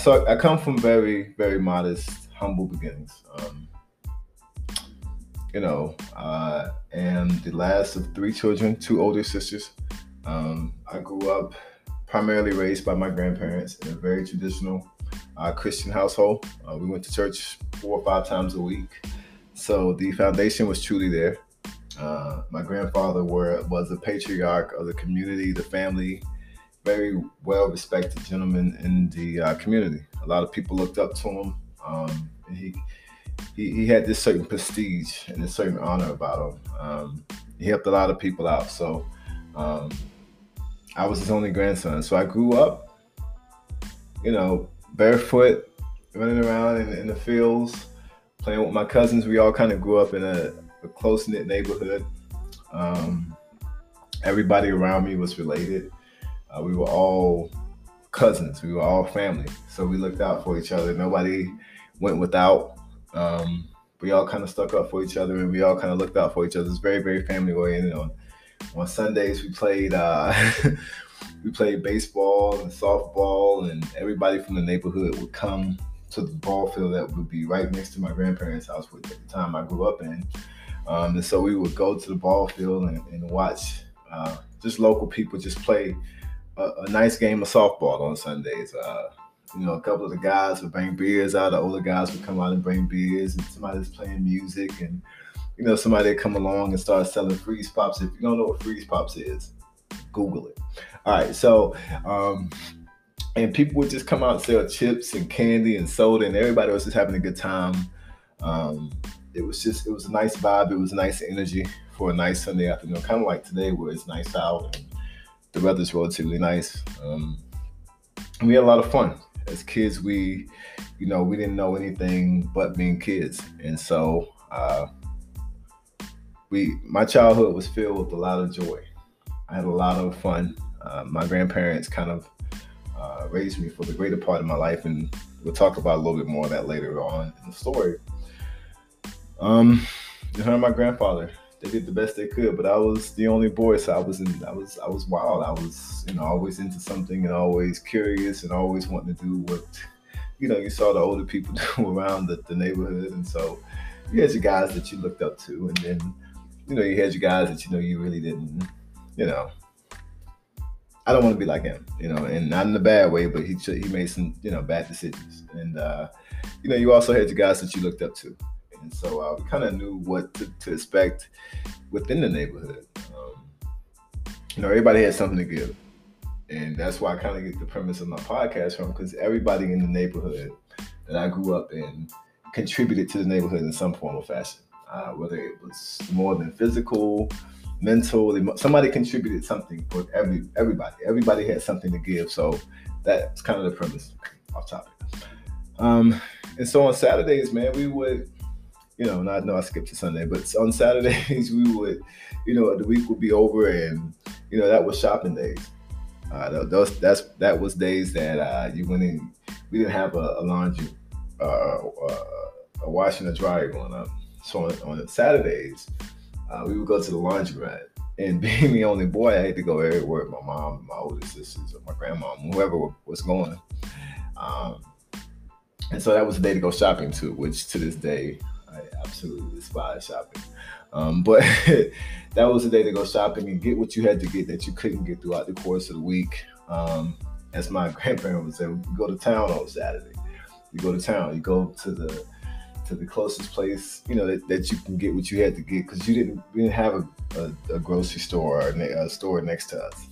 so I come from very, very modest, humble beginnings. Um, you know, I am the last of three children, two older sisters. Um, I grew up primarily raised by my grandparents in a very traditional uh, Christian household. Uh, we went to church four or five times a week. So the foundation was truly there. Uh, my grandfather were, was the patriarch of the community, the family, very well respected gentleman in the uh, community. A lot of people looked up to him. Um, he, he, he had this certain prestige and a certain honor about him. Um, he helped a lot of people out. So um, I was his only grandson. So I grew up, you know, barefoot, running around in, in the fields, playing with my cousins. We all kind of grew up in a, a close knit neighborhood. Um, everybody around me was related. Uh, we were all cousins. We were all family. So we looked out for each other. Nobody went without. Um, we all kind of stuck up for each other and we all kind of looked out for each other. It's very, very family oriented. On on Sundays we played uh, we played baseball and softball and everybody from the neighborhood would come to the ball field that would be right next to my grandparents' house, which at the time I grew up in. Um, and so we would go to the ball field and, and watch uh, just local people just play a, a, nice game of softball on Sundays. Uh, you know, a couple of the guys would bring beers out, the older guys would come out and bring beers, and somebody's playing music, and you know, somebody would come along and start selling freeze pops. If you don't know what freeze pops is, Google it. All right, so um, and people would just come out and sell chips and candy and soda, and everybody was just having a good time. Um, it was just it was a nice vibe. It was nice energy for a nice Sunday afternoon, kind of like today where it's nice out and the weather's relatively nice. Um, we had a lot of fun as kids. We, you know, we didn't know anything but being kids, and so uh, we my childhood was filled with a lot of joy. I had a lot of fun. Uh, my grandparents kind of uh, raised me for the greater part of my life, and we'll talk about a little bit more of that later on in the story. Um, her my grandfather, they did the best they could, but I was the only boy, so I was in, I was, I was wild. I was, you know, always into something and always curious and always wanting to do what, you know, you saw the older people do around the, the neighborhood, and so you had your guys that you looked up to, and then, you know, you had your guys that you know you really didn't, you know, I don't want to be like him, you know, and not in a bad way, but he he made some, you know, bad decisions. And uh, you know, you also had your guys that you looked up to, and so we kind of knew what to, to, expect within the neighborhood. Um, you know, everybody had something to give, and that's why I kind of get the premise of my podcast from, because everybody in the neighborhood that I grew up in contributed to the neighborhood in some form or fashion, uh, whether it was more than physical mental. Somebody contributed something for every everybody. Everybody had something to give. So that's kind of the premise. Off topic. Um, and so on Saturdays, man, we would, you know, not no, I skipped to Sunday, but on Saturdays we would, you know, the week would be over, and you know that was shopping days. Uh, those that's that was days that uh, you went in. We didn't have a, a laundry, uh, uh, a washing and dryer going up. So on, on Saturdays, uh, we would go to the laundromat. And being the only boy, I had to go everywhere with my mom, my older sisters, or my grandma, whoever was going. Um, and so that was the day to go shopping too, which to this day, I absolutely despise shopping. Um, but that was the day to go shopping and get what you had to get that you couldn't get throughout the course of the week. Um, as my grandparent would say, you go to town on Saturday. You go to town. You go to the to the closest place, you know, that, that you can get what you had to get because you didn't we didn't have a, a, a grocery store or a, store next to us.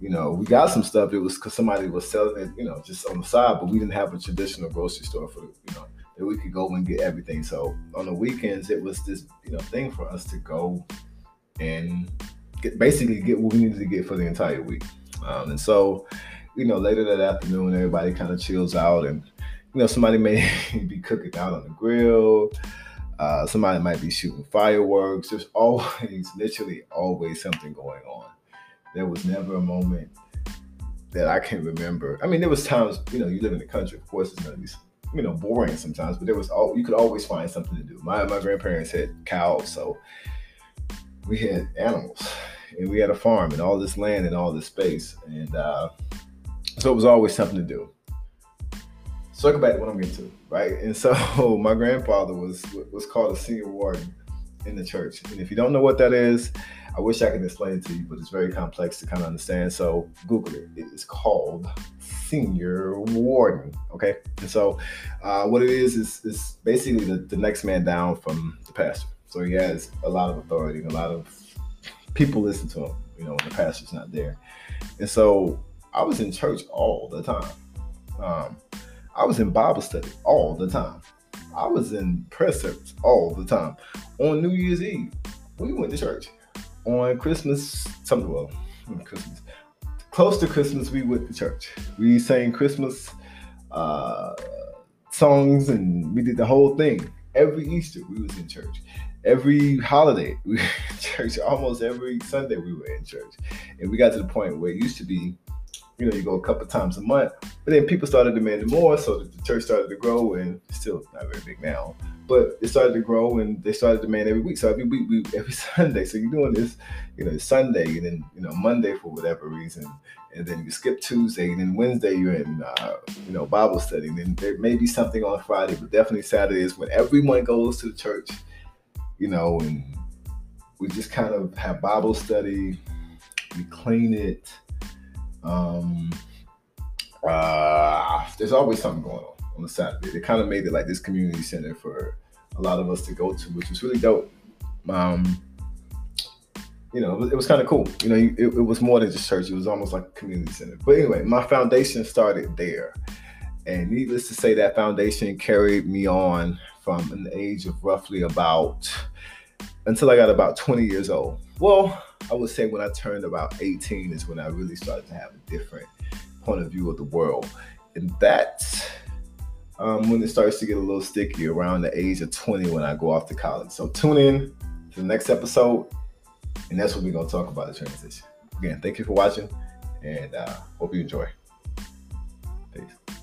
You know, we got some stuff. It was because somebody was selling it, you know, just on the side, but we didn't have a traditional grocery store for you know that we could go and get everything. So on the weekends, it was this you know thing for us to go and get basically get what we needed to get for the entire week. Um, and so, you know, later that afternoon, everybody kind of chills out and you know, somebody may be cooking out on the grill. Uh, somebody might be shooting fireworks. There's always, literally, always something going on. There was never a moment that I can remember. I mean, there was times, you know, you live in the country. Of course, it's gonna be, you know, boring sometimes. But there was all you could always find something to do. My my grandparents had cows, so we had animals, and we had a farm, and all this land and all this space, and uh, so it was always something to do. circle back to what I'm getting to, right? And so my grandfather was was called a senior warden in the church. And if you don't know what that is, I wish I could explain it to you, but it's very complex to kind of understand. So Google it. It is called senior warden. Okay. And so uh, what it is is is basically the, the next man down from the pastor. So he has a lot of authority and a lot of people listen to him, you know, when the pastor's not there. And so I was in church all the time. Um, I was in Bible study all the time. I was in service all the time. On New Year's Eve, we went to church. On Christmas, something well, Christmas, close to Christmas, we went to church. We sang Christmas uh, songs and we did the whole thing. Every Easter, we was in church. Every holiday, we church. Almost every Sunday, we were in church. And we got to the point where it used to be you know, you go a couple times a month. But then people started demanding more, so the church started to grow, and still not very big now. But it started to grow, and they started to demand every week. So every week, we, every Sunday. So you're doing this, you know, Sunday, and then you know Monday for whatever reason, and then you skip Tuesday, and then Wednesday you're in, uh, you know, Bible study. And then there may be something on Friday, but definitely Saturday is when everyone goes to the church, you know, and we just kind of have Bible study. We clean it um, uh, there's always something going on on the Saturday. They kind of made it like this community center for a lot of us to go to, which was really dope. Um, you know, it was, was kind of cool. You know, it, it, was more than just church; it was almost like a community center. But anyway, my foundation started there, and needless to say, that foundation carried me on from an age of roughly about until I got about 20 years old. Well, I would say when I turned about 18 is when I really started to have a different point of view of the world. And that's um, when it starts to get a little sticky around the age of 20 when I go off to college. So tune in to the next episode, and that's what we're going to talk about the transition. Again, thank you for watching, and uh, hope you enjoy. Peace.